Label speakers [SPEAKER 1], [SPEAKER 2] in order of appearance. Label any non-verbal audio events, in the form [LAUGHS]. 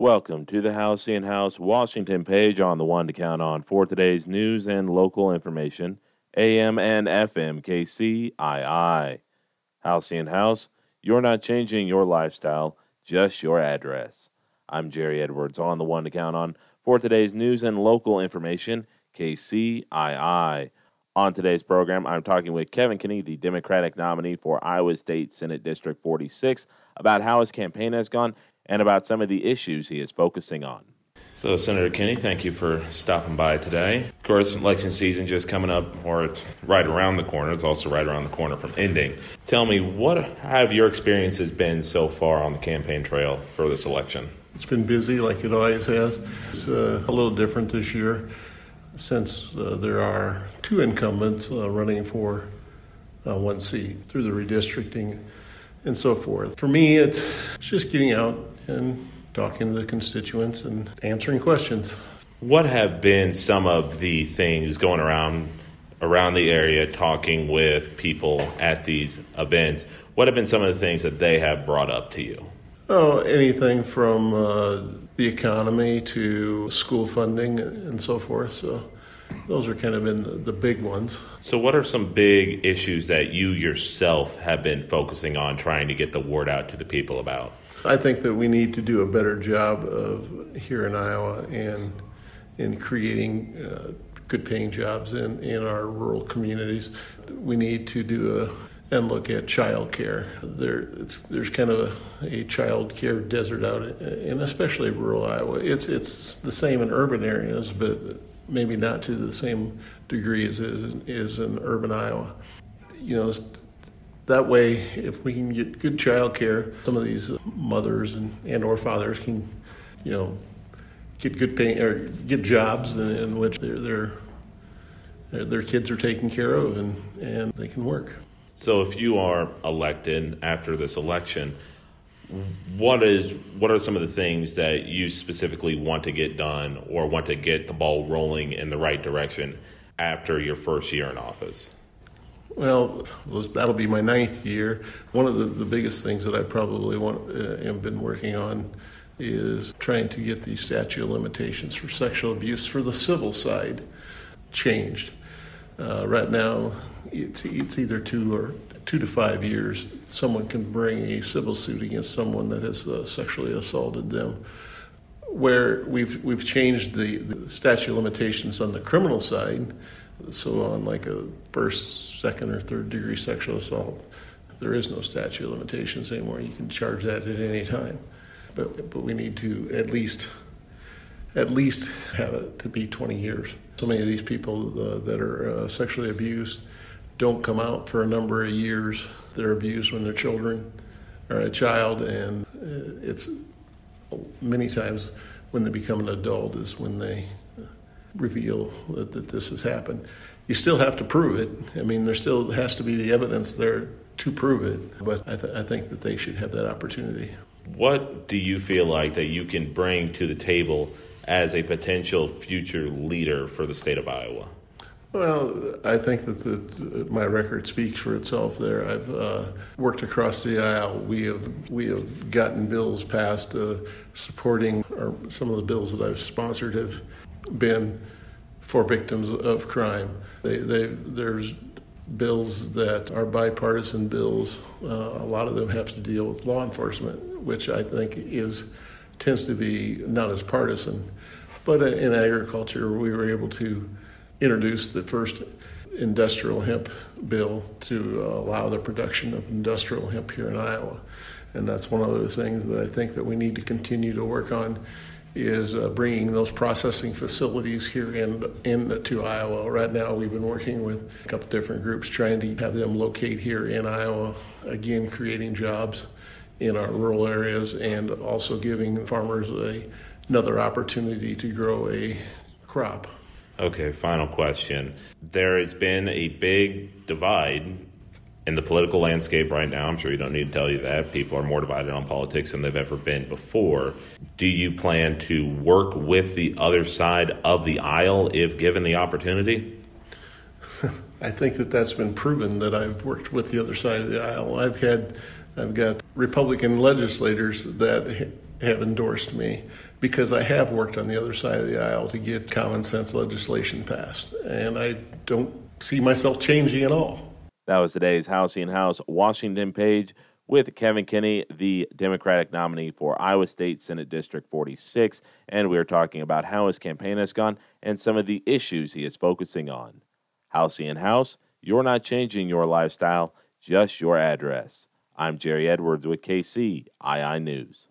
[SPEAKER 1] Welcome to the House Halcyon House Washington page on the one to count on for today's news and local information, AM and FM KCII. House Halcyon House, you're not changing your lifestyle, just your address. I'm Jerry Edwards on the one to count on for today's news and local information, KCII. On today's program, I'm talking with Kevin Kinney, the Democratic nominee for Iowa State Senate District 46, about how his campaign has gone and about some of the issues he is focusing on. So, Senator Kinney, thank you for stopping by today. Of course, election season just coming up, or it's right around the corner. It's also right around the corner from ending. Tell me, what have your experiences been so far on the campaign trail for this election?
[SPEAKER 2] It's been busy, like it always has. It's uh, a little different this year since uh, there are two incumbents uh, running for uh, one seat through the redistricting and so forth. For me, it's just getting out and talking to the constituents and answering questions.
[SPEAKER 1] What have been some of the things going around around the area talking with people at these events? What have been some of the things that they have brought up to you?
[SPEAKER 2] Oh, anything from uh, the economy to school funding and so forth. So those are kind of been the, the, big ones.
[SPEAKER 1] So, what are some big issues that you yourself have been focusing on trying to get the word out to the people about?
[SPEAKER 2] I think that we need to do a better job of here in Iowa and in creating uh, good paying jobs in, in our rural communities. We need to do a and look at child care. There, there's kind of a, a child care desert out, in especially rural Iowa. It's it's the same in urban areas, but maybe not to the same degree as is in urban Iowa. You know, that way, if we can get good child care, some of these mothers and, and or fathers can, you know, get good pay or get jobs in, in which their, their their kids are taken care of and, and they can work.
[SPEAKER 1] So, if you are elected after this election, what is what are some of the things that you specifically want to get done or want to get the ball rolling in the right direction after your first year in office?
[SPEAKER 2] Well, that'll be my ninth year. One of the, the biggest things that I probably want uh, have been working on is trying to get the statute of limitations for sexual abuse for the civil side changed. Uh, right now, it's, it's either two or two to five years, someone can bring a civil suit against someone that has uh, sexually assaulted them. Where we've we've changed the, the statute of limitations on the criminal side, so on like a first, second, or third degree sexual assault, there is no statute of limitations anymore. You can charge that at any time, but but we need to at least at least have it to be 20 years. So many of these people uh, that are uh, sexually abused don't come out for a number of years. They're abused when they're children or a child, and uh, it's many times when they become an adult is when they reveal that, that this has happened. You still have to prove it. I mean, there still has to be the evidence there to prove it, but I, th- I think that they should have that opportunity.
[SPEAKER 1] What do you feel like that you can bring to the table as a potential future leader for the state of Iowa?
[SPEAKER 2] Well, I think that the, my record speaks for itself. There, I've uh, worked across the aisle. We have we have gotten bills passed uh, supporting or some of the bills that I've sponsored have been for victims of crime. They, they, there's bills that are bipartisan bills. Uh, a lot of them have to deal with law enforcement, which I think is tends to be not as partisan. But in agriculture, we were able to introduce the first industrial hemp bill to allow the production of industrial hemp here in Iowa. And that's one of the things that I think that we need to continue to work on is uh, bringing those processing facilities here in into Iowa. Right now, we've been working with a couple different groups trying to have them locate here in Iowa. Again, creating jobs in our rural areas and also giving farmers a, another opportunity to grow a crop.
[SPEAKER 1] Okay, final question. There has been a big divide in the political landscape right now. I'm sure you don't need to tell you that. People are more divided on politics than they've ever been before. Do you plan to work with the other side of the aisle if given the opportunity? [LAUGHS]
[SPEAKER 2] I think that that's been proven that I've worked with the other side of the aisle. I've had, I've got Republican legislators that have endorsed me because I have worked on the other side of the aisle to get common sense legislation passed. And I don't see myself changing at all.
[SPEAKER 1] That was today's Halcyon House Washington page with Kevin Kinney, the Democratic nominee for Iowa State Senate District 46. And we are talking about how his campaign has gone and some of the issues he is focusing on. Halcyon House, you're not changing your lifestyle, just your address. I'm Jerry Edwards with KCII News.